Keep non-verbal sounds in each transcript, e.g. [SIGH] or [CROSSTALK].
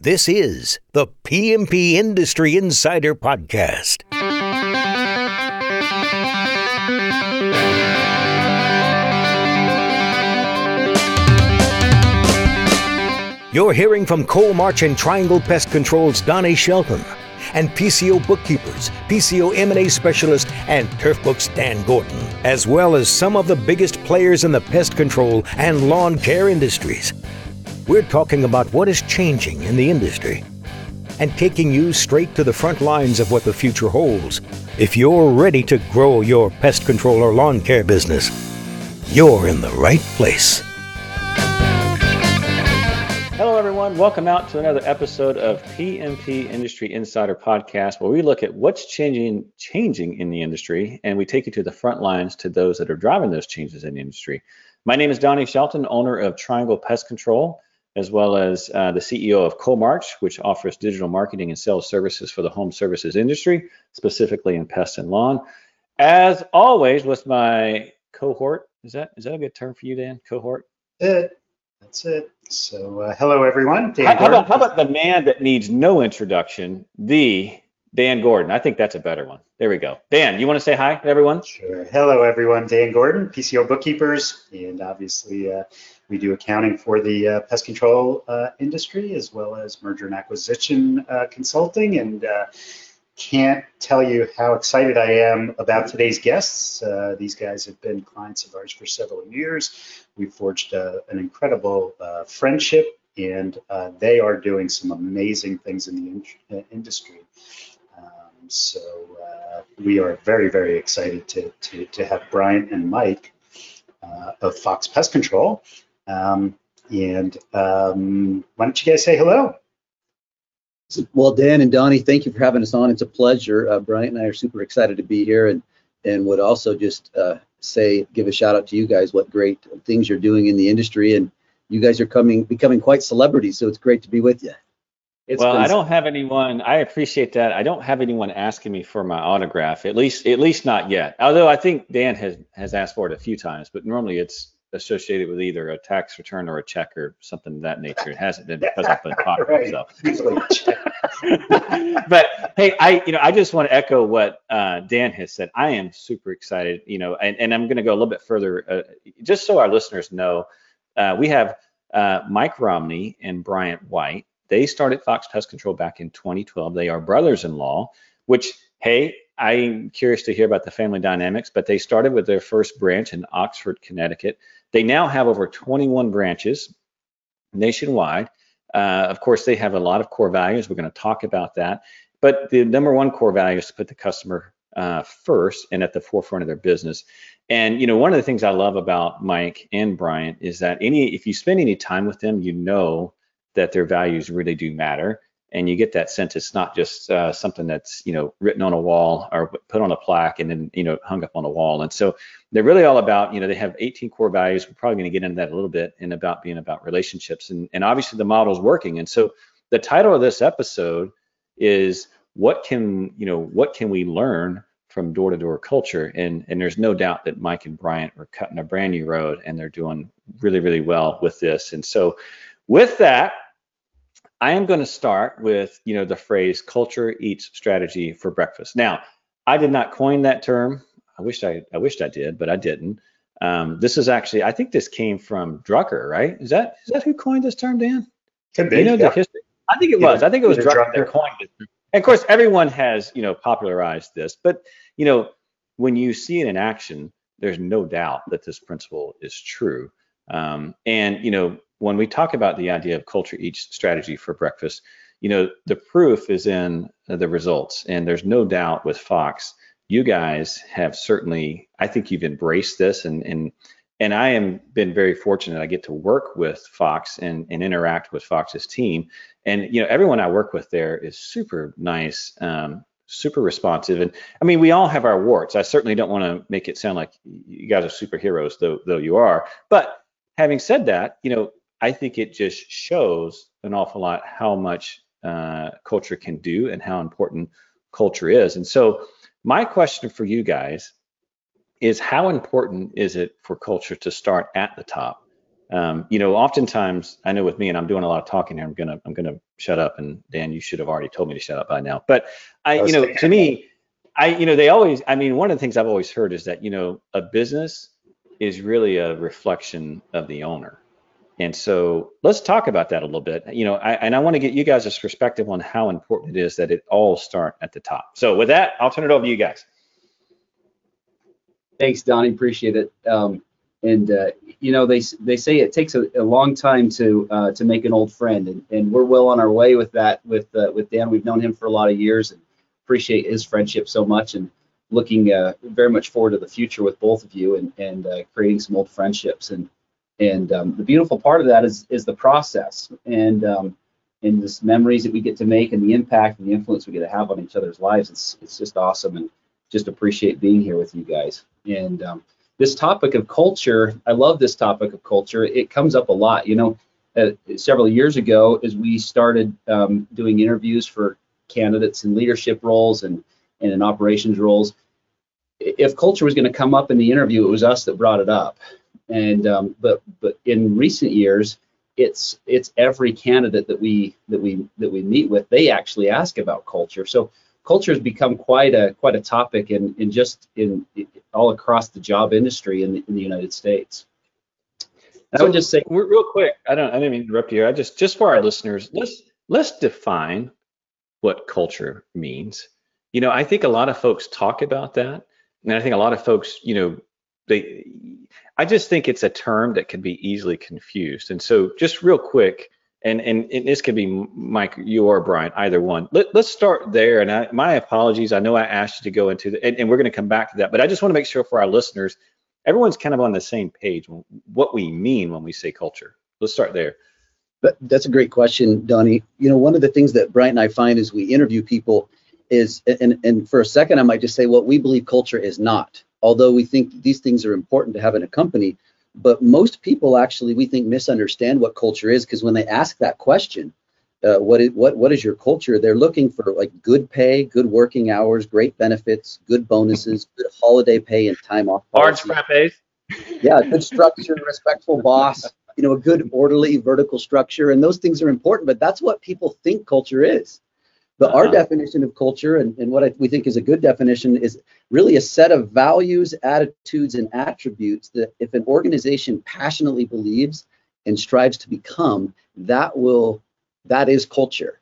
This is the PMP Industry Insider Podcast. You're hearing from Coal March and Triangle Pest Control's Donnie Shelton and PCO bookkeepers, PCO M&A specialist, and Turfbook's Dan Gordon, as well as some of the biggest players in the pest control and lawn care industries. We're talking about what is changing in the industry and taking you straight to the front lines of what the future holds. If you're ready to grow your pest control or lawn care business, you're in the right place. Hello, everyone. Welcome out to another episode of PMP Industry Insider Podcast, where we look at what's changing changing in the industry, and we take you to the front lines to those that are driving those changes in the industry. My name is Donnie Shelton, owner of Triangle Pest Control as well as uh, the CEO of Coalmarch, which offers digital marketing and sales services for the home services industry, specifically in pest and lawn. As always, with my cohort, is that is that a good term for you, Dan? Cohort. It. That's it. So, uh, hello everyone. Dan how, how, about, how about the man that needs no introduction, the Dan Gordon? I think that's a better one. There we go. Dan, you want to say hi to everyone? Sure. Hello everyone. Dan Gordon, PCO bookkeepers, and obviously. Uh, we do accounting for the uh, pest control uh, industry as well as merger and acquisition uh, consulting. And uh, can't tell you how excited I am about today's guests. Uh, these guys have been clients of ours for several years. We've forged uh, an incredible friendship, and they are doing some amazing things in the in- industry. Um, so we are very, very excited to, to, to have Brian and Mike uh, of Fox Pest Control um, and um, why don't you guys say hello? Well, Dan and Donnie, thank you for having us on. It's a pleasure. Uh, Brian and I are super excited to be here, and and would also just uh, say, give a shout out to you guys. What great things you're doing in the industry, and you guys are coming becoming quite celebrities. So it's great to be with you. It's well, been... I don't have anyone. I appreciate that. I don't have anyone asking me for my autograph. At least, at least not yet. Although I think Dan has has asked for it a few times, but normally it's associated with either a tax return or a check or something of that nature. It hasn't been [LAUGHS] because I've been talking right. so. [LAUGHS] [LAUGHS] but hey, I you know I just want to echo what uh, Dan has said. I am super excited, you know, and, and I'm going to go a little bit further, uh, just so our listeners know. Uh, we have uh, Mike Romney and Bryant White. They started Fox Pest Control back in 2012. They are brothers-in-law, which hey, I'm curious to hear about the family dynamics, but they started with their first branch in Oxford, Connecticut. They now have over 21 branches nationwide. Uh, of course, they have a lot of core values. We're going to talk about that. But the number one core value is to put the customer uh, first and at the forefront of their business. And you know, one of the things I love about Mike and Bryant is that any if you spend any time with them, you know that their values really do matter and you get that sense it's not just uh, something that's you know written on a wall or put on a plaque and then you know hung up on a wall and so they're really all about you know they have 18 core values we're probably going to get into that a little bit and about being about relationships and, and obviously the model is working and so the title of this episode is what can you know what can we learn from door to door culture and and there's no doubt that mike and bryant are cutting a brand new road and they're doing really really well with this and so with that I am going to start with, you know, the phrase culture eats strategy for breakfast. Now, I did not coin that term. I wished I, I wished I did, but I didn't. Um, this is actually, I think this came from Drucker, right? Is that is that who coined this term, Dan? Could. You know yeah. the history. I think it was. I think it was Drucker, Drucker that coined it. And of course, everyone has, you know, popularized this, but you know, when you see it in action, there's no doubt that this principle is true. Um, and you know, when we talk about the idea of culture eats strategy for breakfast, you know, the proof is in the results. And there's no doubt with Fox, you guys have certainly, I think you've embraced this and and and I am been very fortunate. I get to work with Fox and, and interact with Fox's team. And you know, everyone I work with there is super nice, um, super responsive. And I mean, we all have our warts. I certainly don't want to make it sound like you guys are superheroes, though though you are. But having said that, you know, I think it just shows an awful lot how much uh, culture can do and how important culture is. And so, my question for you guys is how important is it for culture to start at the top um, you know, oftentimes I know with me, and I'm doing a lot of talking here. I'm gonna I'm gonna shut up, and Dan, you should have already told me to shut up by now. But I, you know, to me, I, you know, they always. I mean, one of the things I've always heard is that you know, a business is really a reflection of the owner. And so let's talk about that a little bit. You know, I, and I want to get you guys' perspective on how important it is that it all start at the top. So with that, I'll turn it over to you guys. Thanks, Donnie. Appreciate it. Um, and uh, you know, they they say it takes a, a long time to uh, to make an old friend, and, and we're well on our way with that. With uh, with Dan, we've known him for a lot of years, and appreciate his friendship so much, and looking uh, very much forward to the future with both of you, and and uh, creating some old friendships. And and um, the beautiful part of that is is the process, and um, and this memories that we get to make, and the impact and the influence we get to have on each other's lives. It's it's just awesome, and just appreciate being here with you guys. And um, this topic of culture, I love this topic of culture. It comes up a lot. You know, uh, several years ago, as we started um, doing interviews for candidates in leadership roles and, and in operations roles, if culture was going to come up in the interview, it was us that brought it up. And um, but but in recent years, it's it's every candidate that we that we that we meet with, they actually ask about culture. So culture has become quite a quite a topic in, in just in, in all across the job industry in the, in the United States. So I would just say real quick, I don't I didn't mean to interrupt you. I just just for our listeners, let's let's define what culture means. You know, I think a lot of folks talk about that, and I think a lot of folks, you know, they I just think it's a term that can be easily confused. And so just real quick, and, and, and this could be Mike, you or Brian, either one. Let, us start there. And I, my apologies. I know I asked you to go into the, and, and we're going to come back to that, but I just want to make sure for our listeners, everyone's kind of on the same page what we mean when we say culture. Let's start there. But that's a great question, Donnie. You know, one of the things that Brian and I find as we interview people is, and, and for a second, I might just say what we believe culture is not. Although we think these things are important to have in a company, but most people actually, we think, misunderstand what culture is because when they ask that question, uh, what is what what is your culture? They're looking for like good pay, good working hours, great benefits, good bonuses, good holiday pay and time off. Orange frappes. Yeah, good structure, respectful boss. You know, a good orderly vertical structure, and those things are important. But that's what people think culture is. But uh-huh. our definition of culture, and, and what I, we think is a good definition, is really a set of values, attitudes, and attributes that if an organization passionately believes and strives to become, that will that is culture.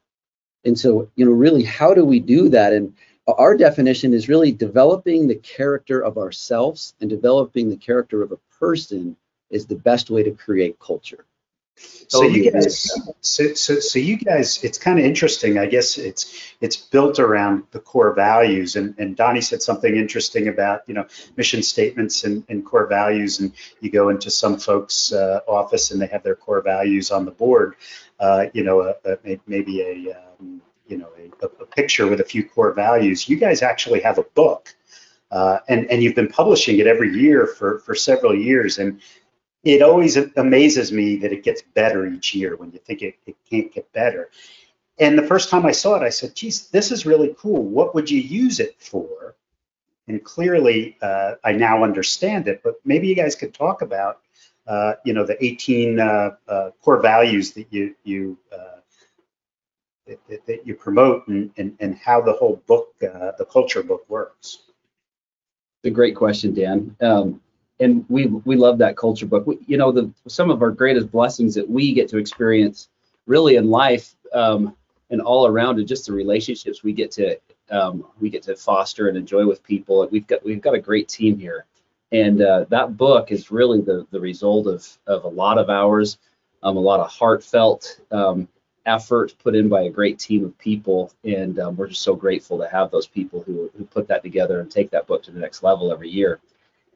And so, you know, really, how do we do that? And our definition is really developing the character of ourselves and developing the character of a person is the best way to create culture. So you guys, so, so, so you guys, it's kind of interesting. I guess it's it's built around the core values. And, and Donnie said something interesting about you know mission statements and, and core values. And you go into some folks' uh, office and they have their core values on the board. Uh, you know, a, a, maybe a um, you know a, a, picture with a few core values. You guys actually have a book. Uh, and and you've been publishing it every year for for several years and it always amazes me that it gets better each year when you think it, it can't get better. And the first time I saw it, I said, geez, this is really cool. What would you use it for? And clearly, uh, I now understand it, but maybe you guys could talk about, uh, you know, the 18 uh, uh core values that you, you uh, that, that, you promote and, and, and how the whole book, uh, the culture book works. It's a great question, Dan. Um, and we we love that culture book. We, you know, the some of our greatest blessings that we get to experience really in life um, and all around, and just the relationships we get to um, we get to foster and enjoy with people. We've got we've got a great team here, and uh, that book is really the the result of of a lot of hours, um, a lot of heartfelt um, effort put in by a great team of people, and um, we're just so grateful to have those people who who put that together and take that book to the next level every year.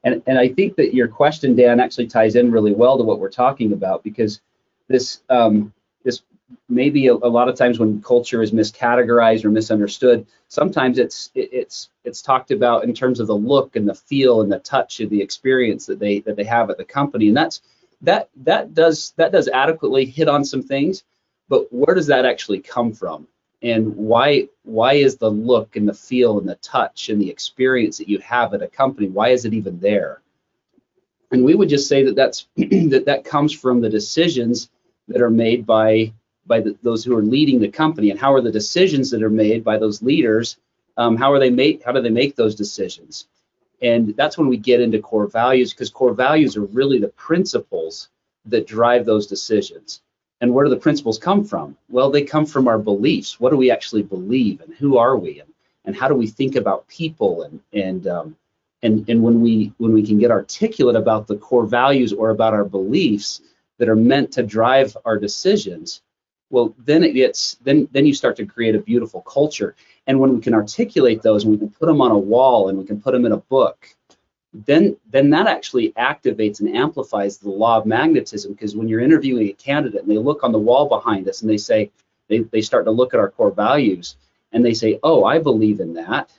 And, and I think that your question, Dan, actually ties in really well to what we're talking about because this um, this maybe a, a, lot of times when culture is miscategorized or misunderstood, sometimes it's it, it's it's talked about in terms of the look and the feel and the touch of the experience that they that they have at the company, and that's that that does that does adequately hit on some things, but where does that actually come from? And why why is the look and the feel and the touch and the experience that you have at a company why is it even there And we would just say that that's [CLEARS THROAT] that that comes from the decisions that are made by by the, those who are leading the company, and how are the decisions that are made by those leaders? Um, how are they made How do they make those decisions? And that's when we get into core values, because core values are really the principles that drive those decisions. And where do the principles come from? Well, they come from our beliefs. What do we actually believe, and who are we, and, and how do we think about people, and and um, and and when we when we can get articulate about the core values or about our beliefs that are meant to drive our decisions, well, then it gets then then you start to create a beautiful culture. And when we can articulate those and we can put them on a wall and we can put them in a book then then that actually activates and amplifies the law of magnetism because when you're interviewing a candidate and they look on the wall behind us and they say they, they start to look at our core values and they say oh i believe in that.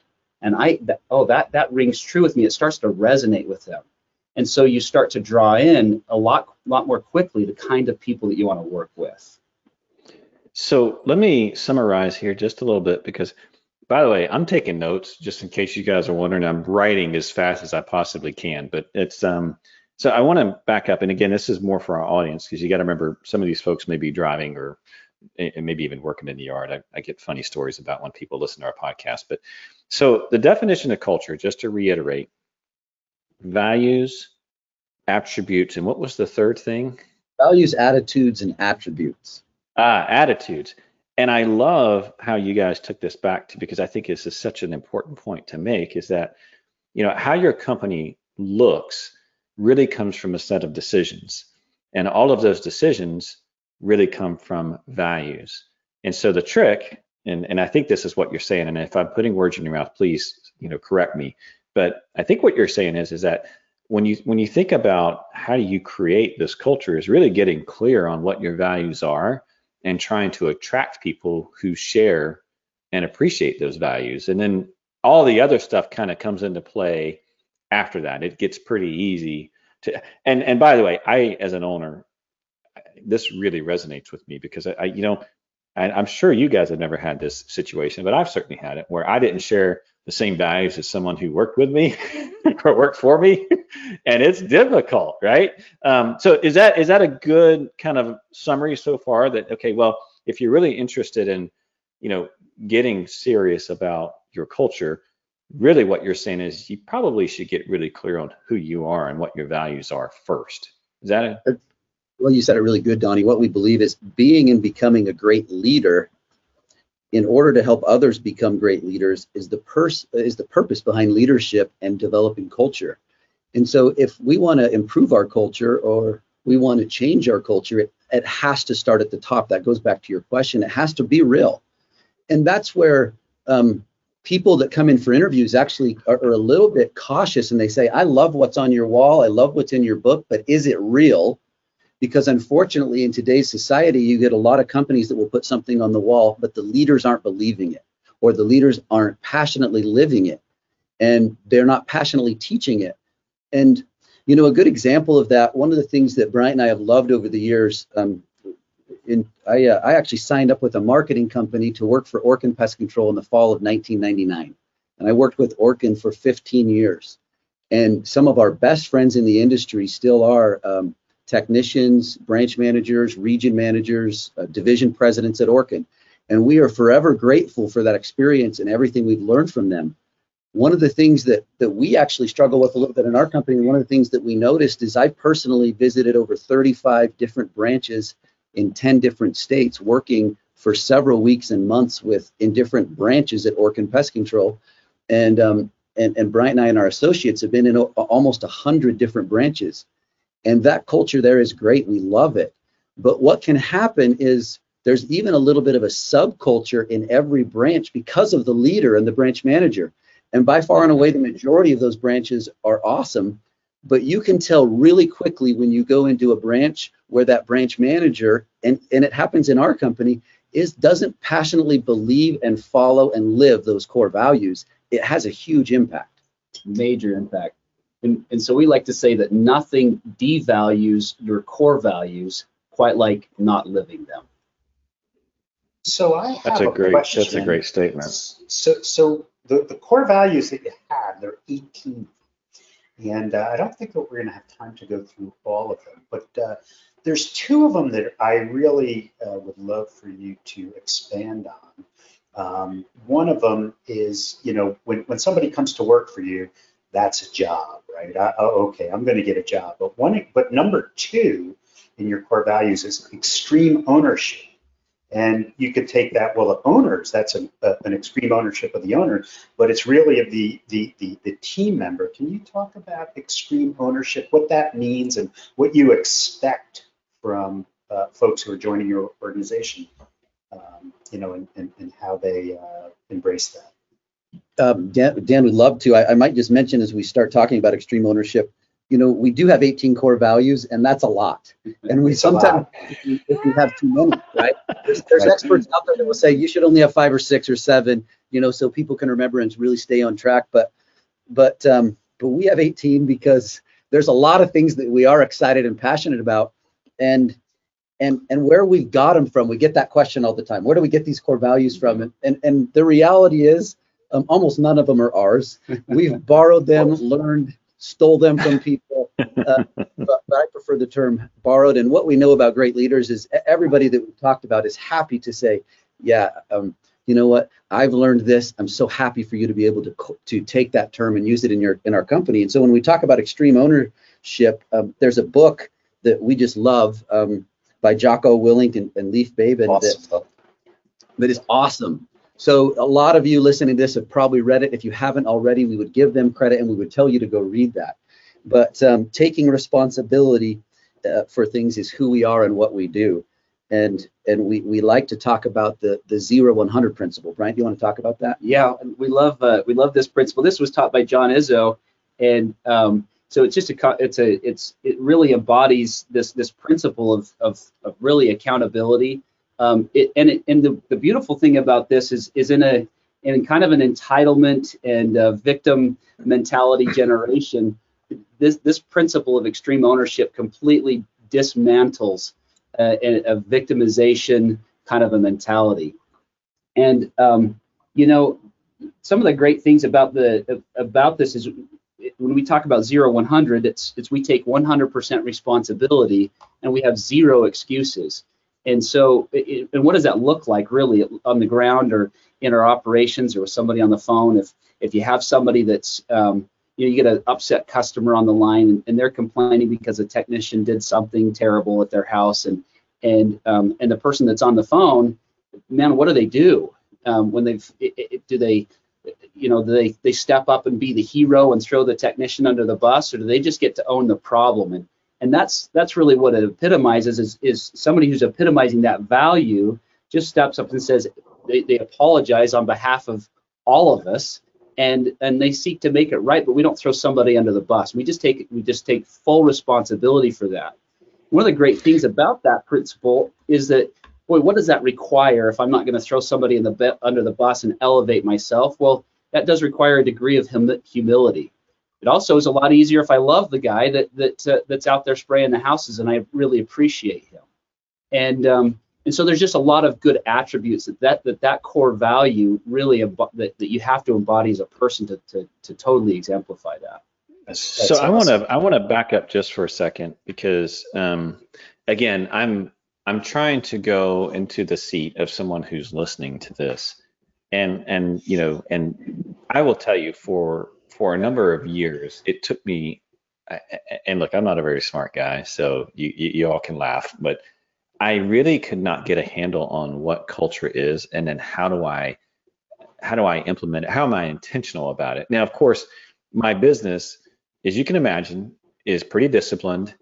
And i that, oh that that rings true with me. It starts to resonate with them. And so you start to draw in a lot lot more quickly the kind of people that you want to work with. So let me summarize here just a little bit because by the way, I'm taking notes just in case you guys are wondering. I'm writing as fast as I possibly can, but it's um. So I want to back up, and again, this is more for our audience because you got to remember some of these folks may be driving or and maybe even working in the yard. I, I, get funny stories about when people listen to our podcast. But so the definition of culture, just to reiterate, values, attributes, and what was the third thing? Values, attitudes, and attributes. Ah, attitudes. And I love how you guys took this back to because I think this is such an important point to make is that, you know, how your company looks really comes from a set of decisions. And all of those decisions really come from values. And so the trick, and, and I think this is what you're saying, and if I'm putting words in your mouth, please, you know, correct me. But I think what you're saying is, is that when you when you think about how you create this culture is really getting clear on what your values are and trying to attract people who share and appreciate those values. And then all the other stuff kind of comes into play after that. It gets pretty easy to and and by the way, I as an owner, this really resonates with me because I, I you know, I, I'm sure you guys have never had this situation, but I've certainly had it where I didn't share the same values as someone who worked with me [LAUGHS] or worked for me. And it's difficult right? Um, so is that is that a good kind of summary so far that okay well if you're really interested in you know getting serious about your culture really what you're saying is you probably should get really clear on who you are and what your values are first. Is that a well you said it really good donnie what we believe is being and becoming a great leader in order to help others become great leaders is the pers- is the purpose behind leadership and developing culture. And so if we want to improve our culture or we want to change our culture, it, it has to start at the top. That goes back to your question. It has to be real. And that's where um, people that come in for interviews actually are, are, a little bit cautious and they say, I love what's on your wall. I love what's in your book, but is it real? Because unfortunately in today's society you get a lot of companies that will put something on the wall but the leaders aren't believing it or the leaders aren't passionately living it and they're not passionately teaching it. And you know a good example of that one of the things that Bryant and I have loved over the years um, in, I, uh, I actually signed up with a marketing company to work for Orkin Pest Control in the fall of 1999 and I worked with Orkin for 15 years. And some of our best friends in the industry still are um, technicians, branch managers, region managers, uh, division presidents at Orkin. And we are forever grateful for that experience and everything we've learned from them. One of the things that, that we actually struggle with a little bit in our company, one of the things that we noticed is I personally visited over 35 different branches in 10 different states, working for several weeks and months with in different branches at Orkin Pest Control. And, um, and, and Bryant and I and our associates have been in o- almost 100 different branches and that culture there is great. We love it. But what can happen is there's even a little bit of a subculture in every branch because of the leader and the branch manager. And by far and away, the majority of those branches are awesome. But you can tell really quickly when you go into a branch where that branch manager, and, and it happens in our company, is doesn't passionately believe and follow and live those core values. It has a huge impact. Major impact. And, and so we like to say that nothing devalues your core values quite like not living them. So I have that's a, a great question. that's a great statement. So so the, the core values that you have, there are 18. And uh, I don't think that we're going to have time to go through all of them, but uh, there's two of them that I really uh, would love for you to expand on. Um, one of them is, you know, when, when somebody comes to work for you, that's a job, right? I, oh, okay, I'm going to get a job. But one, but number two in your core values is extreme ownership. And you could take that, well, the owners, that's an, an extreme ownership of the owner, but it's really of the, the, the, the team member. Can you talk about extreme ownership, what that means and what you expect from uh, folks who are joining your organization, um, you know, and, and, and how they uh, embrace that? Um, Dan, Dan would love to. I, I might just mention as we start talking about extreme ownership, you know, we do have 18 core values, and that's a lot. And we sometimes, if you have too many, right? There's, there's Right. experts out there that will say you should only have five or six or seven, you know, so people can remember and really stay on track. But, but, um, but we have 18 because there's a lot of things that we are excited and passionate about, and and and where we got them from. We get that question all the time. Where do we get these core values from? And and, and the reality is, um, almost none of them are ours. [LAUGHS] We've borrowed them, learned, stole them from people. [LAUGHS] Uh, but, but I prefer the term borrowed. And what we know about great leaders is everybody that we've talked about is happy to say, yeah, um, you know what? I've learned this. I'm so happy for you to be able to to take that term and use it in your in our company. And so when we talk about extreme ownership, um, there's a book that we just love um, by Jocko Willink and, and Leif Babin that that is awesome. So a lot of you listening to this have probably read it. If you haven't already, we would give them credit and we would tell you to go read that. But um, taking responsibility uh, for things is who we are and what we do. And and we, we like to talk about the the zero 100 principle. Brian, do you want to talk about that? Yeah, we love uh, we love this principle. This was taught by John Izzo, and um, so it's just a it's a it's it really embodies this this principle of of, of really accountability. Um, it, and it, and the, the beautiful thing about this is is in a in kind of an entitlement and victim mentality generation. This this principle of extreme ownership completely dismantles uh, a, a victimization kind of a mentality. And um, you know, some of the great things about the about this is when we talk about zero 100 it's it's we take 100% responsibility and we have zero excuses and so it, and what does that look like really on the ground or in our operations or with somebody on the phone if if you have somebody that's um, you know you get an upset customer on the line and, and they're complaining because a technician did something terrible at their house and and um, and the person that's on the phone man what do they do um, when they've it, it, do they you know, they they step up and be the hero and throw the technician under the bus, or do they just get to own the problem? And and that's that's really what it epitomizes is is somebody who's epitomizing that value just steps up and says they, they apologize on behalf of all of us and and they seek to make it right, but we don't throw somebody under the bus. We just take we just take full responsibility for that. One of the great things about that principle is that boy, what does that require if I'm not going to throw somebody in the be- under the bus and elevate myself? Well, that does require a degree of hum- humility. It also is a lot easier if I love the guy that that uh, that's out there spraying the houses and I really appreciate him. And um, and so there's just a lot of good attributes that that that, that core value really embo- that, that you have to embody as a person to to, to totally exemplify that. That's- so that's I want to I want to back up just for a second because um, again I'm I'm trying to go into the seat of someone who's listening to this, and and you know and I will tell you for for a number of years it took me and look I'm not a very smart guy so you you, you all can laugh but I really could not get a handle on what culture is and then how do I how do I implement it how am I intentional about it now of course my business as you can imagine, is pretty disciplined,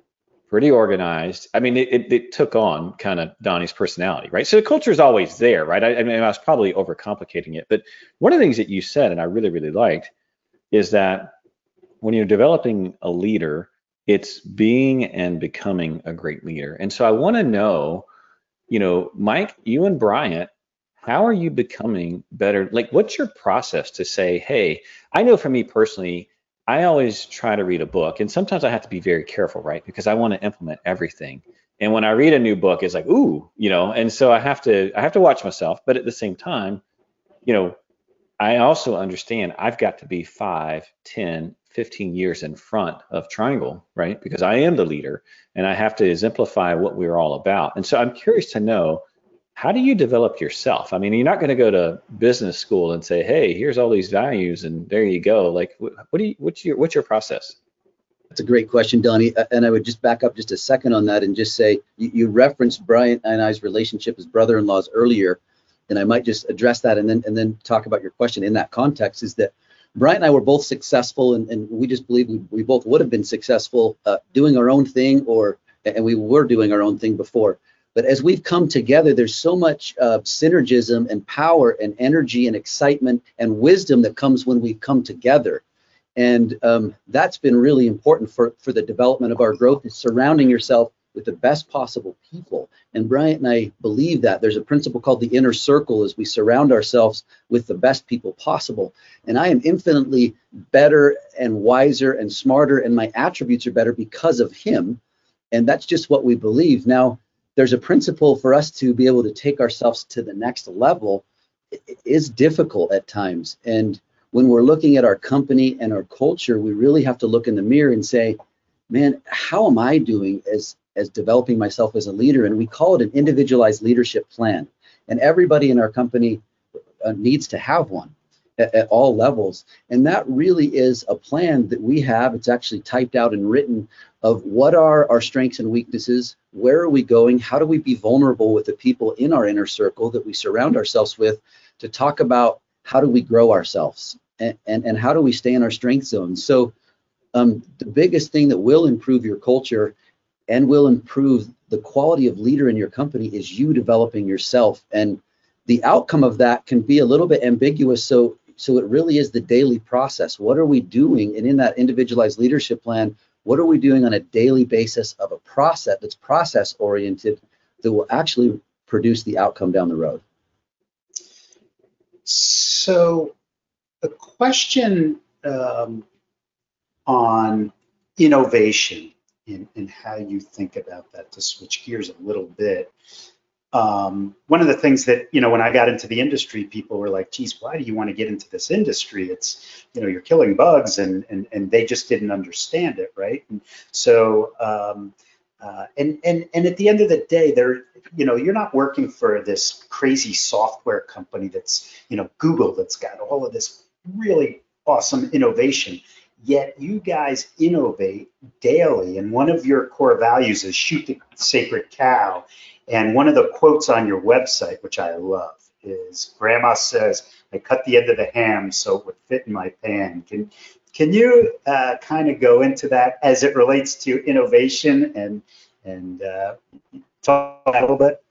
pretty organized. I mean, it, it, it took on kind of Donnie's personality, right? So the culture is always there, right? I, I mean, I was probably overcomplicating it, but one of the things that you said, and I really, really liked, is that when you're developing a leader, it's being and becoming a great leader. And so I want to know, you know, Mike, you and Bryant, how are you becoming better? Like, what's your process to say, hey, I know for me personally, I always try to read a book, and sometimes I have to be very careful, right? Because I want to implement everything. And when I read a new book, it's like, ooh, you know, and so I have to I have to watch myself, but at the same time, you know, I also understand I've got to be 5, 10, 15 years in front of Triangle, right? Because I am the leader and I have to exemplify what we're all about. And so I'm curious to know how do you develop yourself? I mean, you're not going to go to business school and say, "Hey, here's all these values and there you go." Like what do you what's your what's your process? That's a great question, Donnie. And I would just back up just a second on that and just say you, you referenced Brian and I's relationship as brother-in-laws earlier, and I might just address that and then and then talk about your question in that context. Is that Brian and I were both successful, and, and we just believe we, we both would have been successful uh, doing our own thing, or and we were doing our own thing before. But as we've come together, there's so much uh, synergism and power and energy and excitement and wisdom that comes when we come together. And um, that's been really important for, for the development of our growth is surrounding yourself with the best possible people. And Bryant and I believe that there's a principle called the inner circle as we surround ourselves with the best people possible. And I am infinitely better and wiser and smarter, and my attributes are better because of him. And that's just what we believe. Now, there's a principle for us to be able to take ourselves to the next level it is difficult at times. And when we're looking at our company and our culture, we really have to look in the mirror and say, man, how am I doing as as developing myself as a leader, and we call it an individualized leadership plan. And everybody in our company uh, needs to have one at, at, all levels. And that really is a plan that we have. It's actually typed out and written of what are our strengths and weaknesses, where are we going, how do we be vulnerable with the people in our inner circle that we surround ourselves with to talk about how do we grow ourselves and, and, how do we stay in our strength zone. So um, the biggest thing that will improve your culture and will improve the quality of leader in your company is you developing yourself. And the outcome of that can be a little bit ambiguous. So so it really is the daily process. What are we doing? And in that individualized leadership plan what are we doing on a daily basis of a process that's process oriented that will actually produce the outcome down the road? So a question um, on innovation in, in how you think about that to switch gears a little bit. Um, one of the things that, you know, when I got into the industry, people were like, geez, why do you want to get into this industry? It's, you know, you're killing bugs and, and, and they just didn't understand it, right? And so, um, uh, and, and, and at the end of the day, there, you know, you're not working for this crazy software company that's, you know, Google that's got all of this really awesome innovation yet you guys innovate daily. And one of your core values is shoot the sacred cow. And one of the quotes on your website, which I love, is Grandma says, I cut the end of the ham so it would fit in my pan. Can, can you uh, kind of go into that as it relates to innovation and, and uh, talk a little bit?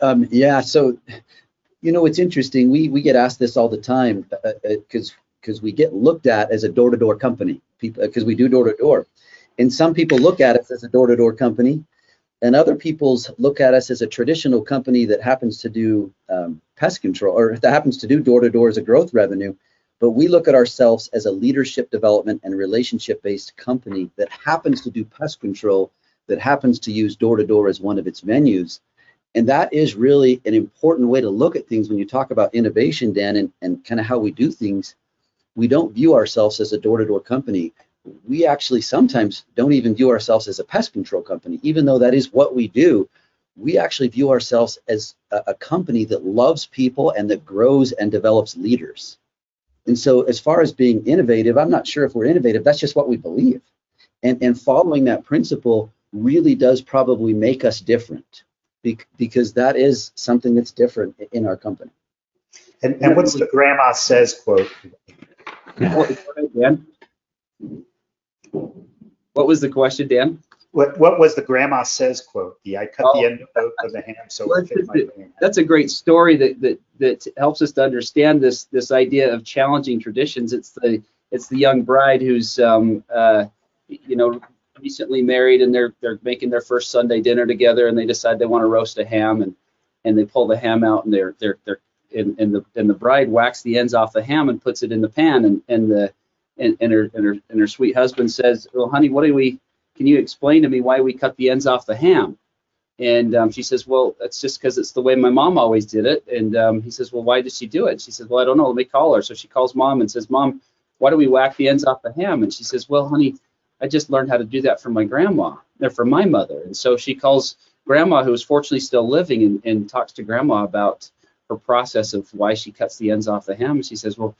Um, yeah, so you know it's interesting. We we get asked this all the time because uh, uh because we get looked at as a door-to-door company. Because we do door-to-door. And some people look at us as a door-to-door company and other people's look at us as a traditional company that happens to do um, pest control or that happens to do door-to-door as a growth revenue. But we look at ourselves as a leadership development and relationship based company that happens to do pest control that happens to use door-to-door as one of its venues. And that is really an important way to look at things when you talk about innovation dan and, and kind of how we do things we don't view ourselves as a door-to-door company. We actually sometimes don't even view ourselves as a pest control company, even though that is what we do. We actually view ourselves as a, a company that loves people and that grows and develops leaders. And so, as far as being innovative, I'm not sure if we're innovative. That's just what we believe. And, and following that principle really does probably make us different because that is something that's different in our company. And, and what's the grandma says quote? Dan? What was the question, Dan? What, what was the grandma says quote? The I cut oh. the end of, of, the ham so it fit my. That's a great story that, that that helps us to understand this this idea of challenging traditions. It's the it's the young bride who's um, uh, you know recently married and they're they're making their first Sunday dinner together and they decide they want to roast a ham and and they pull the ham out and they're they're they're and, and the and the bride whacks the ends off the ham and puts it in the pan and and the and, and her and her and her sweet husband says, "Well, honey, what do we? Can you explain to me why we cut the ends off the ham?" And um, she says, "Well, that's just because it's the way my mom always did it." And um, he says, "Well, why did she do it?" She says, "Well, I don't know. Let me call her." So she calls mom and says, "Mom, why do we whack the ends off the ham? And she says, well, honey, I just learned how to do that from my grandma, or from my mother. And so she calls grandma, who is fortunately still living, and, and talks to grandma about her process of why she cuts the ends off the ham. She says, well,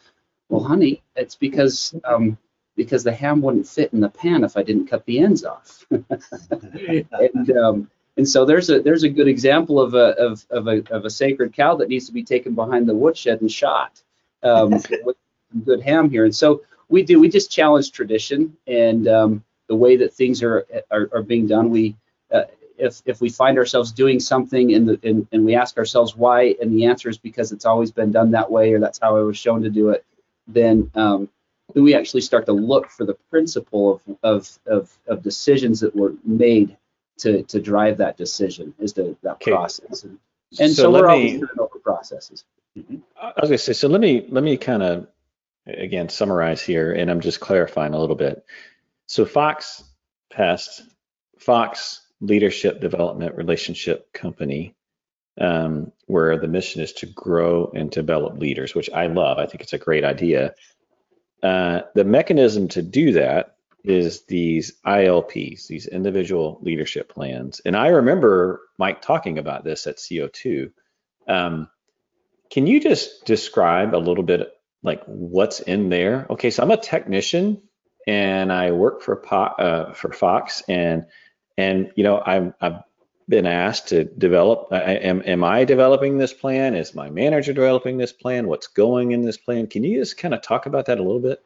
well, honey, it's because um, because the ham wouldn't fit in the pan if I didn't cut the ends off. [LAUGHS] and um, and so there's a there's a good example of a of, of a of a sacred cow that needs to be taken behind the woodshed and shot um, [LAUGHS] with good ham here. And so we do we just challenge tradition and um, the way that things are are, are being done. We uh, if if we find ourselves doing something in the in, and we ask ourselves why, and the answer is because it's always been done that way, or that's how I was shown to do it, then um, then we actually start to look for the principle of of of, of decisions that were made to to drive that decision is the that okay. process. And, and so, so we're always turning over processes. Mm-hmm. I was gonna say, so let me let me kind of again summarize here, and I'm just clarifying a little bit. So Fox Pest, Fox Leadership Development Relationship Company, um, where the mission is to grow and develop leaders, which I love. I think it's a great idea. Uh, the mechanism to do that is these ILPs, these individual leadership plans. And I remember Mike talking about this at CO2. Um, can you just describe a little bit like what's in there? Okay, so I'm a technician and I work for uh, for Fox, and and you know I'm I've been asked to develop. I, am am I developing this plan? Is my manager developing this plan? What's going in this plan? Can you just kind of talk about that a little bit?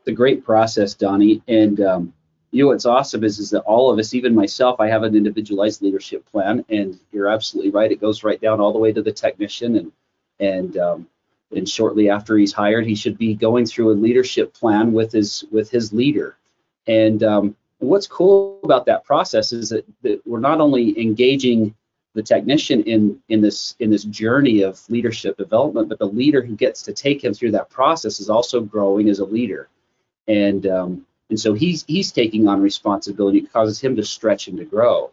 It's a great process, Donnie, and um, you know what's awesome is is that all of us, even myself, I have an individualized leadership plan, and you're absolutely right. It goes right down all the way to the technician, and and um, and shortly after he's hired, he should be going through a leadership plan with his with his leader. And um, what's cool about that process is that, that we're not only engaging the technician in in this in this journey of leadership development, but the leader who gets to take him through that process is also growing as a leader. And um, and so he's he's taking on responsibility. It causes him to stretch and to grow.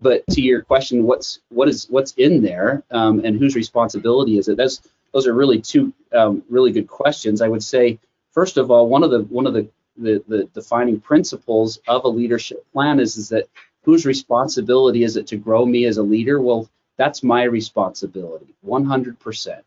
But to your question, what's what is what's in there, um, and whose responsibility is it? That's those are really two um, really good questions. I would say, first of all, one of the one of the, the, the defining principles of a leadership plan is, is that whose responsibility is it to grow me as a leader? Well, that's my responsibility, 100%.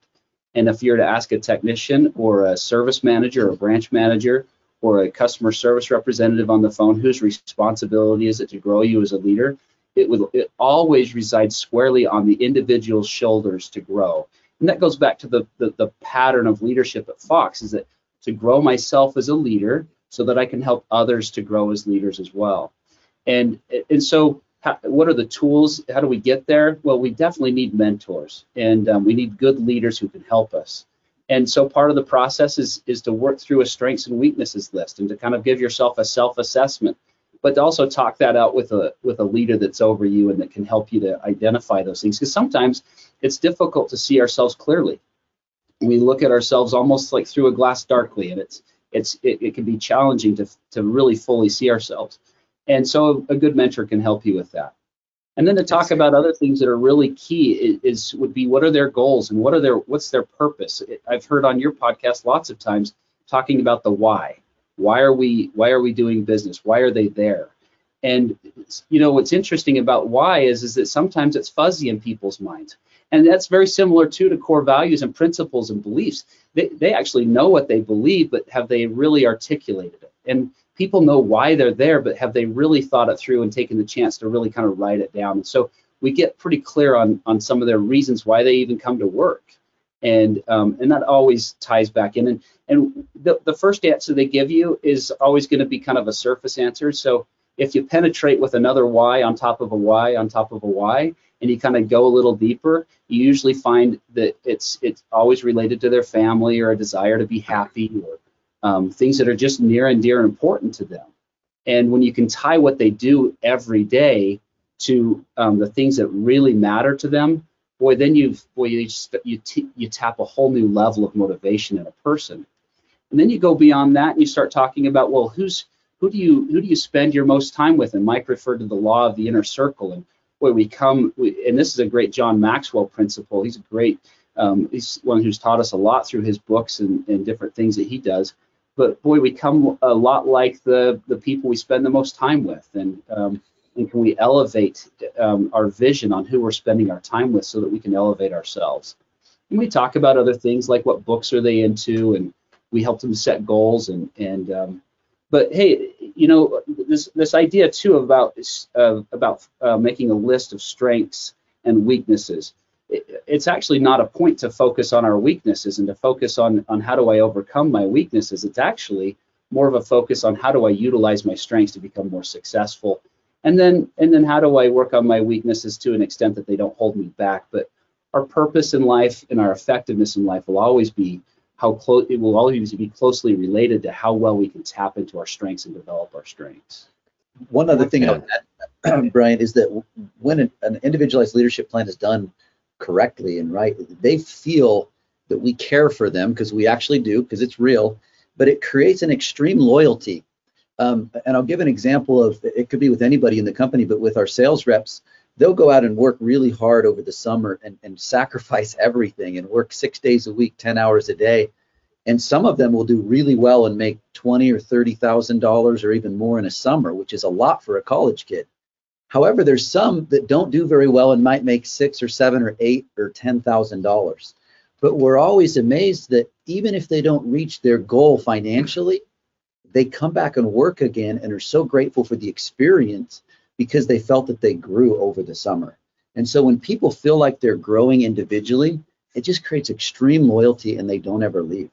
And if you're to ask a technician or a service manager or a branch manager or a customer service representative on the phone, whose responsibility is it to grow you as a leader? It would it always resides squarely on the individual's shoulders to grow. And that goes back to the, the, the pattern of leadership at Fox is that to grow myself as a leader so that I can help others to grow as leaders as well. And, and so how, what are the tools? How do we get there? Well, we definitely need mentors and um, we need good leaders who can help us. And so part of the process is, is to work through a strengths and weaknesses list and to kind of give yourself a self-assessment but to also talk that out with a with a leader that's over you and that can help you to identify those things because sometimes it's difficult to see ourselves clearly we look at ourselves almost like through a glass darkly and it's it's it, it can be challenging to to really fully see ourselves. And so a good mentor can help you with that. And then to talk about other things that are really key is, is would be what are their goals and what are their what's their purpose? I've heard on your podcast lots of times talking about the why. Why are we why are we doing business? Why are they there? And you know what's interesting about why is is that sometimes it's fuzzy in people's minds. And that's very similar too to core values and principles and beliefs. They, they actually know what they believe, but have they really articulated it? And people know why they're there, but have they really thought it through and taken the chance to really kind of write it down? And so we get pretty clear on on some of their reasons why they even come to work and um, and that always ties back in. And and the, the first answer they give you is always going to be kind of a surface answer. So if you penetrate with another why on top of a why on top of a why, and you kind of go a little deeper, you usually find that it's it's always related to their family or a desire to be happy or um, things that are just near and dear and important to them. And when you can tie what they do every day to um, the things that really matter to them, boy, then you've boy you you, t- you tap a whole new level of motivation in a person, and then you go beyond that and you start talking about well, who's who do you who do you spend your most time with? And Mike referred to the law of the inner circle, and boy, we come we, and this is a great John Maxwell principle. He's a great um, he's one who's taught us a lot through his books and, and different things that he does. but boy, we come a lot like the the people we spend the most time with, and um, and can we elevate um, our vision on who we're spending our time with so that we can elevate ourselves? And we talk about other things like what books are they into, and we help them set goals and and um, but hey, you know this this idea too about uh, about uh, making a list of strengths and weaknesses. It, it's actually not a point to focus on our weaknesses and to focus on on how do I overcome my weaknesses. It's actually more of a focus on how do I utilize my strengths to become more successful and then and then how do I work on my weaknesses to an extent that they don't hold me back. But our purpose in life and our effectiveness in life will always be how close it will always be closely related to how well we can tap into our strengths and develop our strengths. One other thing, yeah. [CLEARS THROAT] Bryant, is that when an, an individualized leadership plan is done correctly and right, they feel that we care for them because we actually do because it's real, but it creates an extreme loyalty um, and I'll give an example of it could be with anybody in the company, but with our sales reps, they'll go out and work really hard over the summer and, and sacrifice everything and work six days a week, 10 hours a day. And some of them will do really well and make twenty or thirty thousand dollars or even more in a summer, which is a lot for a college kid. However, there's some that don't do very well and might make six or seven or eight or ten thousand dollars. But we're always amazed that even if they don't reach their goal financially, they come back and work again and are so grateful for the experience because they felt that they grew over the summer. And so when people feel like they're growing individually, it just creates extreme loyalty and they don't ever leave.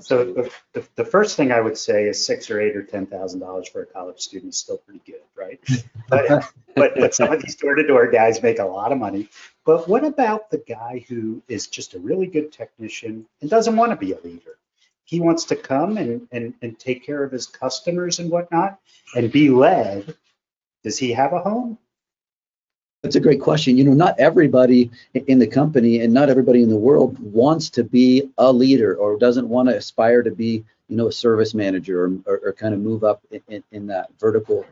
So the, the, the, first thing I would say is six or eight or ten thousand dollars for a college student is still pretty good, right? [LAUGHS] But, but but some of these door-to-door guys make a lot of money. But what about the guy who is just a really good technician and doesn't want to be a leader? he wants to come and, and, and take care of his customers and whatnot and be led, does he have a home? That's a great question. You know, not everybody in the company and not everybody in the world wants to be a leader or doesn't want to aspire to be, you know, a service manager or, or, or kind of move up in, in that vertical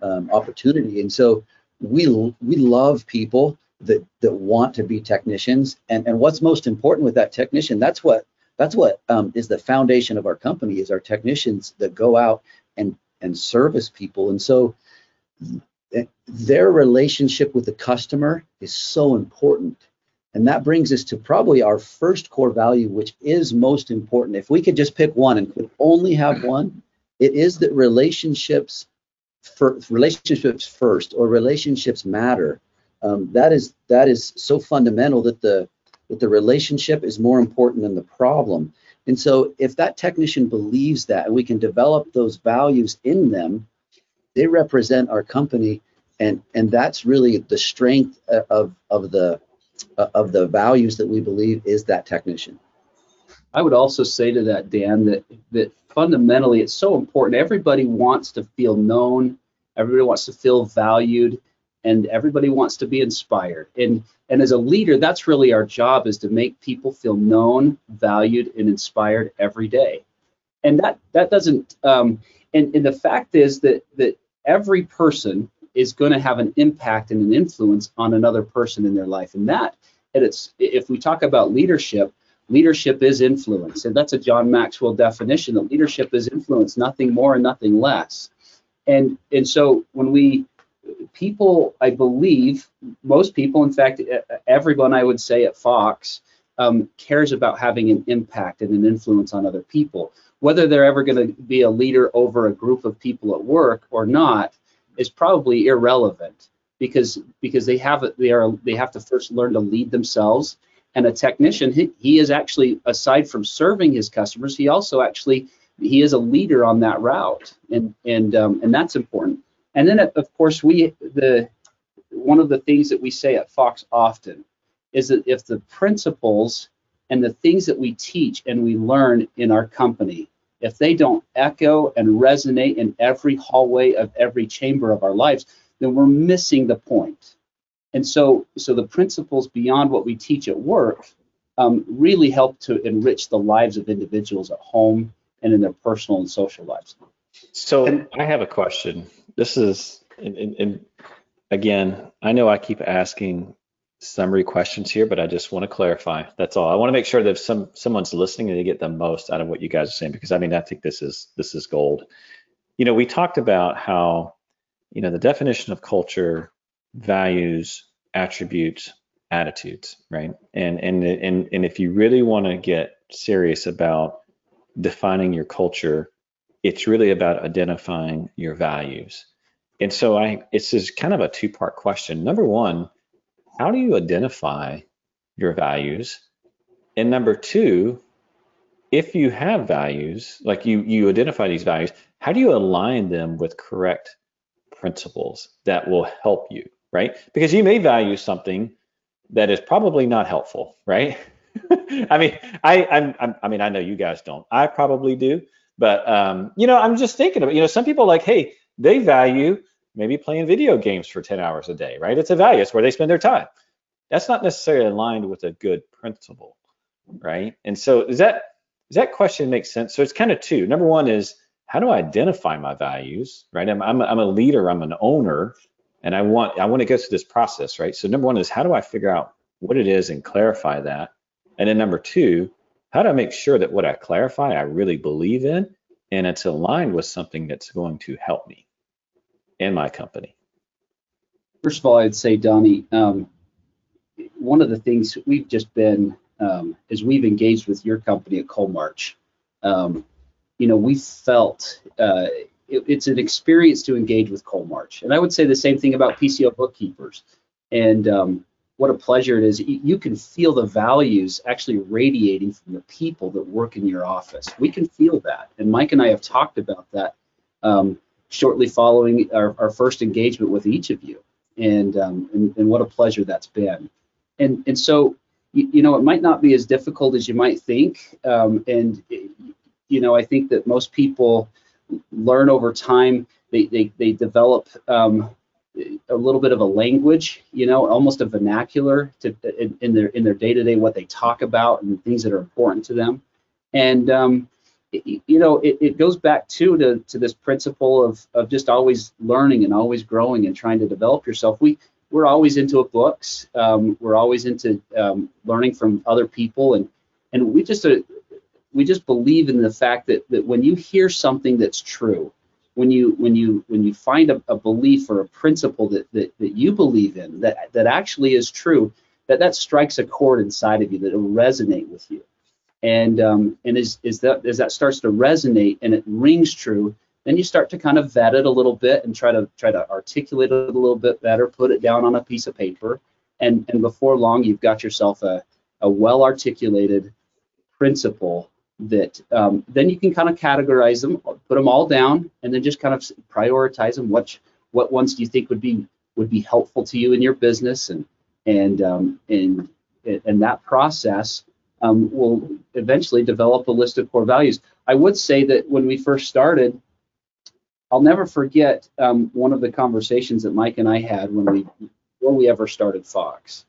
um, opportunity. And so we we love people that that want to be technicians. And and what's most important with that technician? That's what that's what um, is the foundation of our company is our technicians that go out and and service people and so their relationship with the customer is so important. And that brings us to probably our first core value which is most important. If we could just pick one and could only have one it is that relationships for relationships first or relationships matter. Um, that is that is so fundamental that the that the relationship is more important than the problem. And so if that technician believes that and we can develop those values in them, they represent our company and and that's really the strength of of the of the values that we believe is that technician. I would also say to that Dan that that fundamentally it's so important everybody wants to feel known, everybody wants to feel valued and everybody wants to be inspired. And and as a leader, that's really our job is to make people feel known, valued, and inspired every day. And that that doesn't um, and, and the fact is that that every person is going to have an impact and an influence on another person in their life. And that and it's if we talk about leadership, leadership is influence. And that's a John Maxwell definition that leadership is influence, nothing more and nothing less. And and so when we people, I believe, most people, in fact, everyone I would say at Fox, um, cares about having an impact and an influence on other people. Whether they're ever going to be a leader over a group of people at work or not is probably irrelevant because because they have they are they have to first learn to lead themselves. And a technician, he, he is actually aside from serving his customers, he also actually he is a leader on that route, and and um, and that's important. And then, of course, we the one of the things that we say at Fox often is that if the principles and the things that we teach and we learn in our company, if they don't echo and resonate in every hallway of every chamber of our lives, then we're missing the point. And so, so the principles beyond what we teach at work um, really help to enrich the lives of individuals at home and in their personal and social lives. So I have a question. This is, and, and, and again, I know I keep asking summary questions here, but I just want to clarify. That's all. I want to make sure that if some someone's listening and they get the most out of what you guys are saying, because I mean, I think this is this is gold. You know, we talked about how, you know, the definition of culture, values, attributes, attitudes, right? And and and and if you really want to get serious about defining your culture, it's really about identifying your values. And so I it's just kind of a two-part question. Number one, how do you identify your values? And number two, if you have values, like you you identify these values, how do you align them with correct principles that will help you, right? Because you may value something that is probably not helpful, right? [LAUGHS] I mean, I I'm, i mean, I know you guys don't. I probably do, but um, you know, I'm just thinking about, you know, some people like, hey, they value maybe playing video games for 10 hours a day, right? It's a value. It's where they spend their time. That's not necessarily aligned with a good principle, right? And so does that does that question make sense? So it's kind of two. Number one is how do I identify my values, right? I'm I'm, I'm a leader. I'm an owner, and I want I want to go through this process, right? So number one is how do I figure out what it is and clarify that, and then number two, how do I make sure that what I clarify I really believe in and it's aligned with something that's going to help me in my company? First of all, I'd say, Donnie, um, one of the things we've just been um, as we've engaged with your company at Coalmarch, um, you know, we felt uh, it, it's an experience to engage with Coalmarch, and I would say the same thing about PCO bookkeepers. And um, what a pleasure it is. You can feel the values actually radiating from the people that work in your office. We can feel that, and Mike and I have talked about that um, shortly following our, our first engagement with each of you, and, um, and, and what a pleasure that's been. And and so you, you, know it might not be as difficult as you might think, um, and you know I think that most people learn over time. They they they develop um, a little bit of a language, you know, almost a vernacular to in, in their in their day to day what they talk about and things that are important to them. And um, you know, it, it goes back too to, to this principle of, of just always learning and always growing and trying to develop yourself. We we're always into books. Um, we're always into um, learning from other people, and and we just uh, we just believe in the fact that that when you hear something that's true, when you when you when you find a, a belief or a principle that, that that you believe in that that actually is true, that that strikes a chord inside of you that will resonate with you and um, and as, as that as that starts to resonate and it rings true then you start to kind of vet it a little bit and try to try to articulate it a little bit better put it down on a piece of paper. And and before long you've got yourself a, a well articulated principle that um, then you can kind of categorize them put them all down and then just kind of prioritize them. What what ones do you think would be would be helpful to you in your business? And and um, and and that process um, will eventually develop a list of core values. I would say that when we first started, I'll never forget um, one of the conversations that Mike and I had when we before we ever started Fox,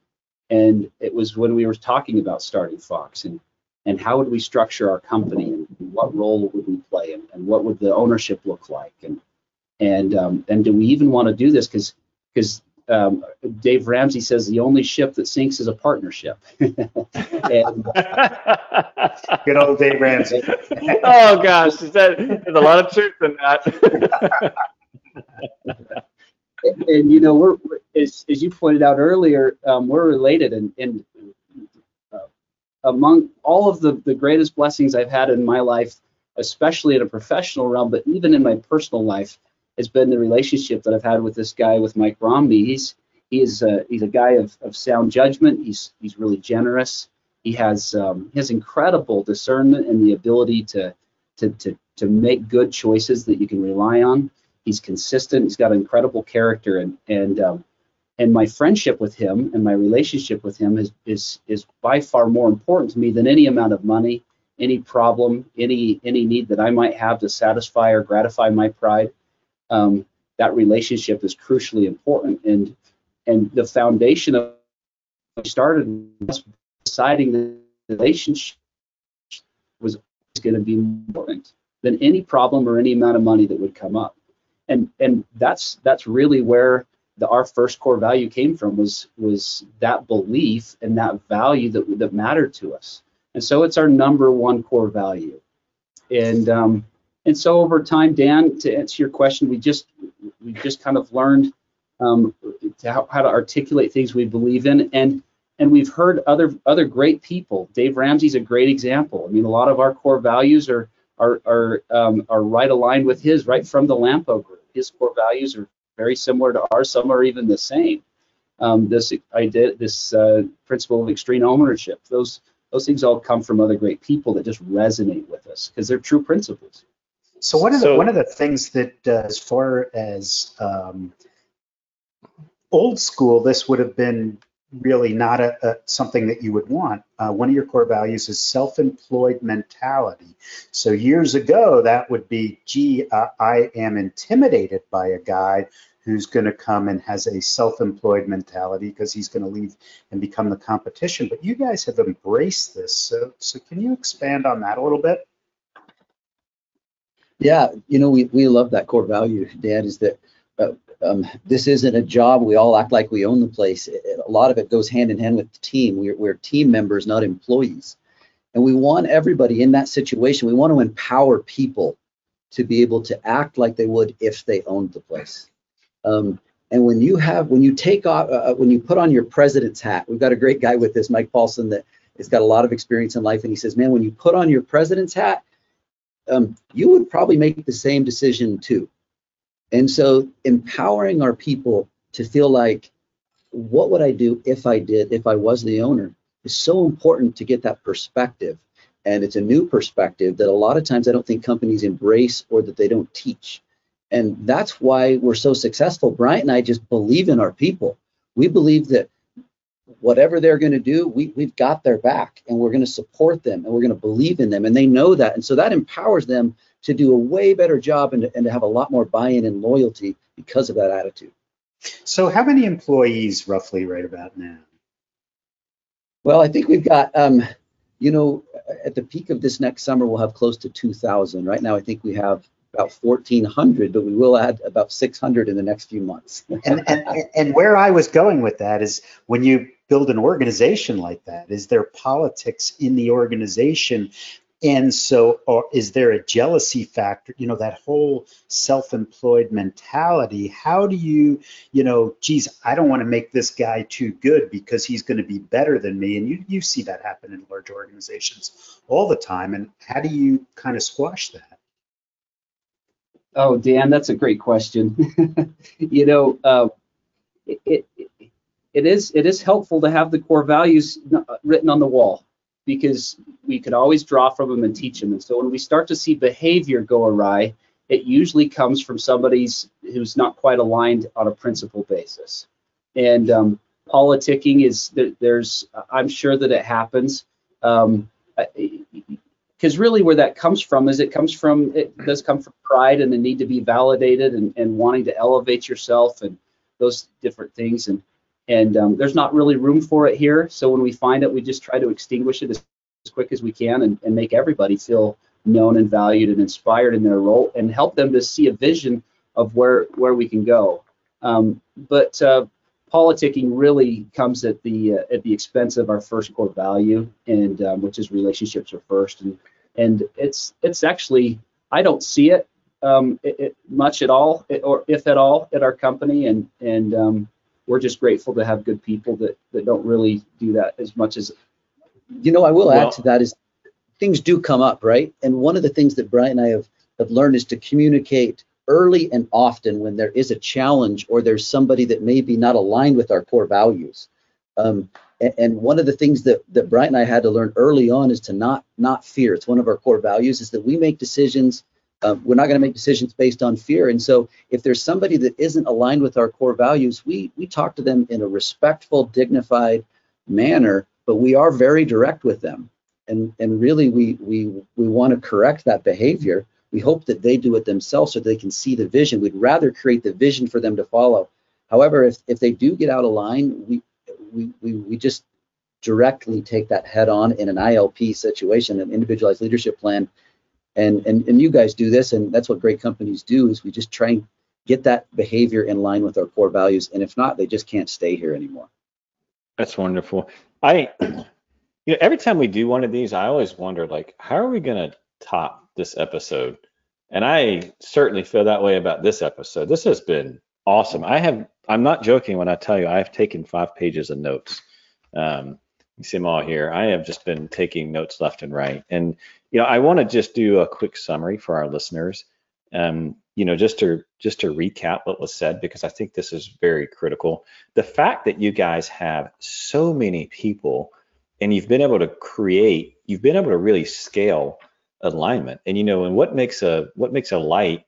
and it was when we were talking about starting Fox and and how would we structure our company and what role would we play and, and what would the ownership look like? And and um, and do we even want to do this? Because because um, Dave Ramsey says the only ship that sinks is a partnership. [LAUGHS] and, [LAUGHS] Good old Dave Ramsey. [LAUGHS] oh gosh, that, there's a lot of truth in that. and, and, you know, we're as, as you pointed out earlier, um, we're related, and, and uh, among all of the, the greatest blessings I've had in my life, especially in a professional realm, but even in my personal life, has been the relationship that I've had with this guy, with Mike Romney. He's he is a, he's a guy of, of sound judgment. He's he's really generous. He has um, he has incredible discernment and the ability to to to to make good choices that you can rely on. He's consistent. He's got incredible character, and and um, and my friendship with him and my relationship with him is is is by far more important to me than any amount of money, any problem, any any need that I might have to satisfy or gratify my pride um, that relationship is crucially important. And and the foundation of started deciding the relationship was going to be more important than any problem or any amount of money that would come up. And and that's that's really where the, our first core value came from was was that belief and that value that that mattered to us. And so it's our number one core value. And um, and so over time, Dan, to answer your question, we just we just kind of learned um, to how, how to articulate things we believe in, and and we've heard other other great people. Dave Ramsey's a great example. I mean, a lot of our core values are are are um, are right aligned with his, right from the Lampo group. His core values are very similar to ours. Some are even the same. Um, this I did this uh, principle of extreme ownership. Those those things all come from other great people that just resonate with us because they're true principles. So one of the so, one of the things that, uh, as far as um, old school, this would have been really not a, a something that you would want. Uh, one of your core values is self-employed mentality. So years ago, that would be, gee, uh, I am intimidated by a guy who's going to come and has a self-employed mentality because he's going to leave and become the competition. But you guys have embraced this. So, so can you expand on that a little bit? Yeah, you know, we, we love that core value, Dan, is that uh, um, this isn't a job. We all act like we own the place. It, a lot of it goes hand in hand with the team. We're, we're team members, not employees. And we want everybody in that situation, we want to empower people to be able to act like they would if they owned the place. Um, and when you have, when you take off, uh, uh, when you put on your president's hat, we've got a great guy with this, Mike Paulson, that has got a lot of experience in life. And he says, man, when you put on your president's hat, um, you would probably make the same decision too. And so empowering our people to feel like, what would I do if I did, if I was the owner, is so important to get that perspective. And it's a new perspective that a lot of times I don't think companies embrace or that they don't teach. And that's why we're so successful. Bryant and I just believe in our people. We believe that whatever they're going to do, we, we've got their back and we're going to support them and we're going to believe in them. And they know that. And so that empowers them to do a way better job and, and to have a lot more buy-in and loyalty because of that attitude. So how many employees roughly right about now? Well, I think we've got, um, you know, at the peak of this next summer, we'll have close to 2,000. Right now, I think we have about 1,400, but we will add about 600 in the next few months. and, and, and where I was going with that is when you build an organization like that, is there politics in the organization and so, or is there a jealousy factor? You know, that whole self-employed mentality. How do you, you know, geez, I don't want to make this guy too good because he's going to be better than me. And you you see that happen in large organizations all the time. And how do you kind of squash that? Oh, Dan, that's a great question. [LAUGHS] you know, uh, it, it is it is helpful to have the core values written on the wall because we could always draw from them and teach them. And so when we start to see behavior go awry, it usually comes from somebody's who's not quite aligned on a principle basis. And um, politicking is there's I'm sure that it happens. Um, because really where that comes from is it comes from it does come from pride and the need to be validated and, and wanting to elevate yourself and those different things and and um, there's not really room for it here. So when we find it, we just try to extinguish it as, as quick as we can and, and make everybody feel known and valued and inspired in their role and help them to see a vision of where where we can go. Um, but uh, politicking really comes at the uh, at the expense of our first core value, and um, which is relationships are first, and and it's it's actually I don't see it, um, it, it much at all, or if at all, at our company, and and um, we're just grateful to have good people that that don't really do that as much as. You know, I will well, add to that is things do come up, right? And one of the things that Bryant and I have have learned is to communicate early and often when there is a challenge or there's somebody that may be not aligned with our core values. Um, and, and, one of the things that, that Bryant and I had to learn early on is to not not fear. It's one of our core values is that we make decisions um, we're not going to make decisions based on fear. And so, if there's somebody that isn't aligned with our core values, we we talk to them in a respectful, dignified manner, but we are very direct with them. And and really, we we we want to correct that behavior. We hope that they do it themselves so they can see the vision. We'd rather create the vision for them to follow. However, if if they do get out of line, we we we, we just directly take that head on in an ILP situation, an individualized leadership plan, and and and you guys do this and that's what great companies do is we just try and get that behavior in line with our core values. And if not, they just can't stay here anymore. That's wonderful. I, [CLEARS THROAT] you know, every time we do one of these, I always wonder, like, how are we going to top this episode? And I certainly feel that way about this episode. This has been awesome. I have, I'm not joking when I tell you, I've taken five pages of notes. Um, you see them all here. I have just been taking notes left and right. And, you know, I want to just do a quick summary for our listeners. Um, you know, just to just to recap what was said because I think this is very critical. The fact that you guys have so many people and you've been able to create, you've been able to really scale alignment. And you know, and what makes a what makes a light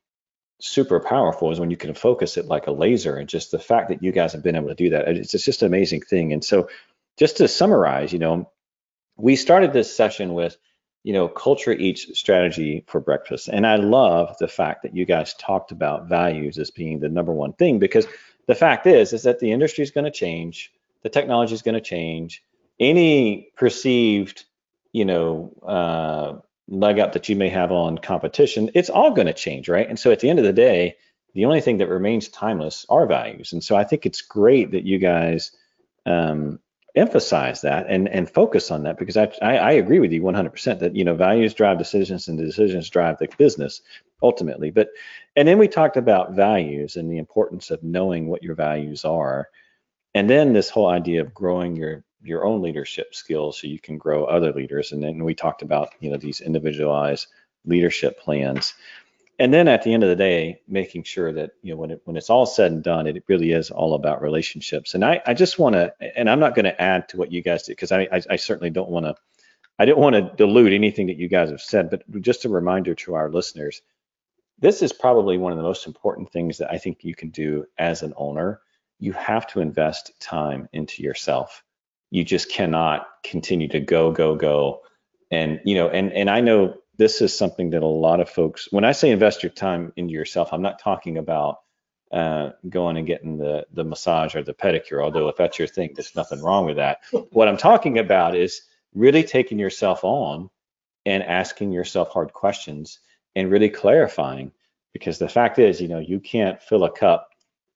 super powerful is when you can focus it like a laser. And just the fact that you guys have been able to do that, it's just an amazing thing. And so, just to summarize, you know, we started this session with you know, culture eats strategy for breakfast. And I love the fact that you guys talked about values as being the number one thing because the fact is is that the industry is going to change, the technology is going to change. Any perceived, you know, uh, leg up that you may have on competition, it's all going to change, right? And so at the end of the day, the only thing that remains timeless are values. And so I think it's great that you guys um, emphasize that and and focus on that because I, I, I agree with you 100% that you know values drive decisions and decisions drive the business ultimately. But and then we talked about values and the importance of knowing what your values are. And then this whole idea of growing your your own leadership skills so you can grow other leaders. And then we talked about you know these individualized leadership plans and then at the end of the day, making sure that you know when it when it's all said and done, it really is all about relationships. And I, I just want to, and I'm not going to add to what you guys did because I, I, I certainly don't want to, I didn't want to dilute anything that you guys have said. But just a reminder to our listeners, this is probably one of the most important things that I think you can do as an owner. You have to invest time into yourself. You just cannot continue to go, go, go. And you know, and and I know this is something that a lot of folks, when I say invest your time into yourself, I'm not talking about uh, going and getting the the massage or the pedicure. Although if that's your thing, there's nothing wrong with that. What I'm talking about is really taking yourself on and asking yourself hard questions and really clarifying. Because the fact is, you know, you can't fill a cup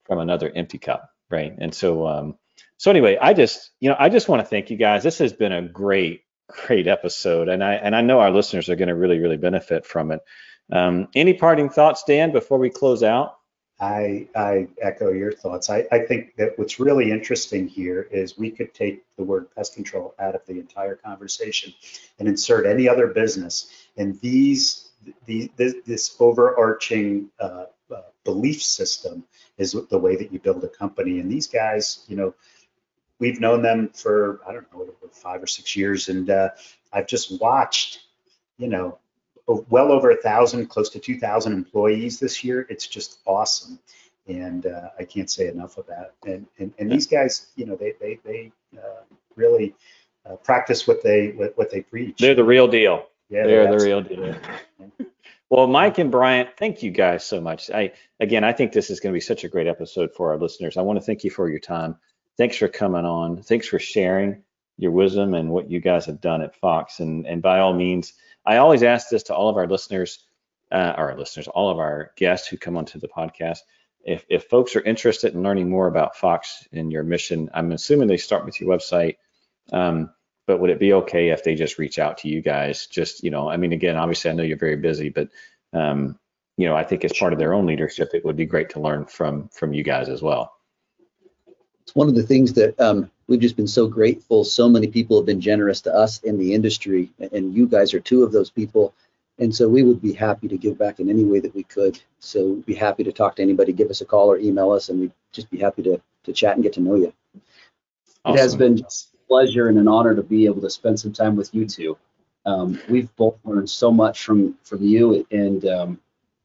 from another empty cup, right? And so, um, so anyway, I just, you know, I just want to thank you guys. This has been a great great episode, and I and I know our listeners are going to really really benefit from it. Um, any parting thoughts, Dan, before we close out? I, I echo your thoughts. I, I think that what's really interesting here is we could take the word pest control out of the entire conversation and insert any other business. And these, the, this, this overarching uh, uh, belief system is the way that you build a company. And these guys, you know, we've known them for I don't know five or six years, and uh, I've just watched, you know, well over a thousand, close to two thousand employees this year. It's just awesome, and uh, I can't say enough of that. And and, and these guys, you know, they they they uh, really uh, practice what they what, what they preach. They're the real deal. Yeah, they're, they're the real deal. Well, Mike and Bryant, thank you guys so much. I again, I think this is going to be such a great episode for our listeners. I want to thank you for your time. Thanks for coming on. Thanks for sharing your wisdom and what you guys have done at Fox. And, and by all means, I always ask this to all of our listeners, uh, our listeners, all of our guests who come onto the podcast. If, if folks are interested in learning more about Fox and your mission, I'm assuming they start with your website. Um, but would it be okay if they just reach out to you guys? Just, you know, I mean, again, obviously, I know you're very busy, but, um, you know, I think as part of their own leadership, it would be great to learn from from you guys as well it's one of the things that um, we've just been so grateful. So many people have been generous to us in the industry, and you guys are two of those people. And so we would be happy to give back in any way that we could. So we'd be happy to talk to anybody, give us a call or email us, and we'd just be happy to, to chat and get to know you. Awesome. It has been a pleasure and an honor to be able to spend some time with you two. Um, we've both learned so much from from you, and um,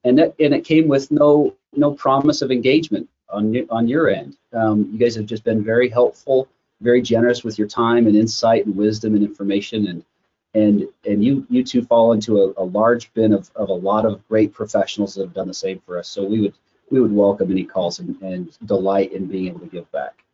and that, and it came with no no promise of engagement on on your end. Um, you guys have just been very helpful, very generous with your time and insight and wisdom and information, and and and you you two fall into a, a large bin of, of a lot of great professionals that have done the same for us. So we would we would welcome any calls and, and delight in being able to give back.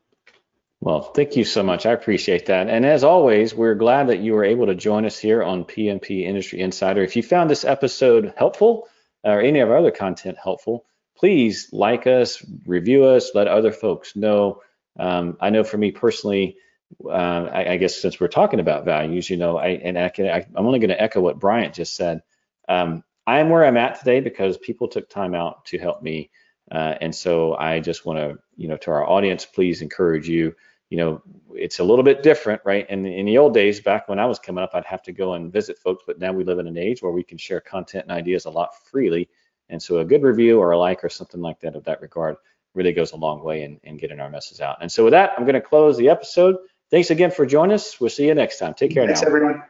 Well, thank you so much. I appreciate that. And as always, we're glad that you were able to join us here on PMP Industry Insider. If you found this episode helpful or any of our other content helpful, please like us, review us, let other folks know. Um, I know for me personally, uh, I, I, guess since we're talking about values, you know, I and I can, I, am only going to echo what Bryant just said. Um, I am where I'm at today because people took time out to help me, uh, and so I just want to, you know, to our audience, please encourage you. You know, it's a little bit different, right? In, in the old days, back when I was coming up, I'd have to go and visit folks, but now we live in an age where we can share content and ideas a lot freely and so a good review or a like or something like that of that regard really goes a long way in, in getting our message out. And so with that, I'm going to close the episode. Thanks again for joining us. We'll see you next time. Take care now. Thanks, now. everyone.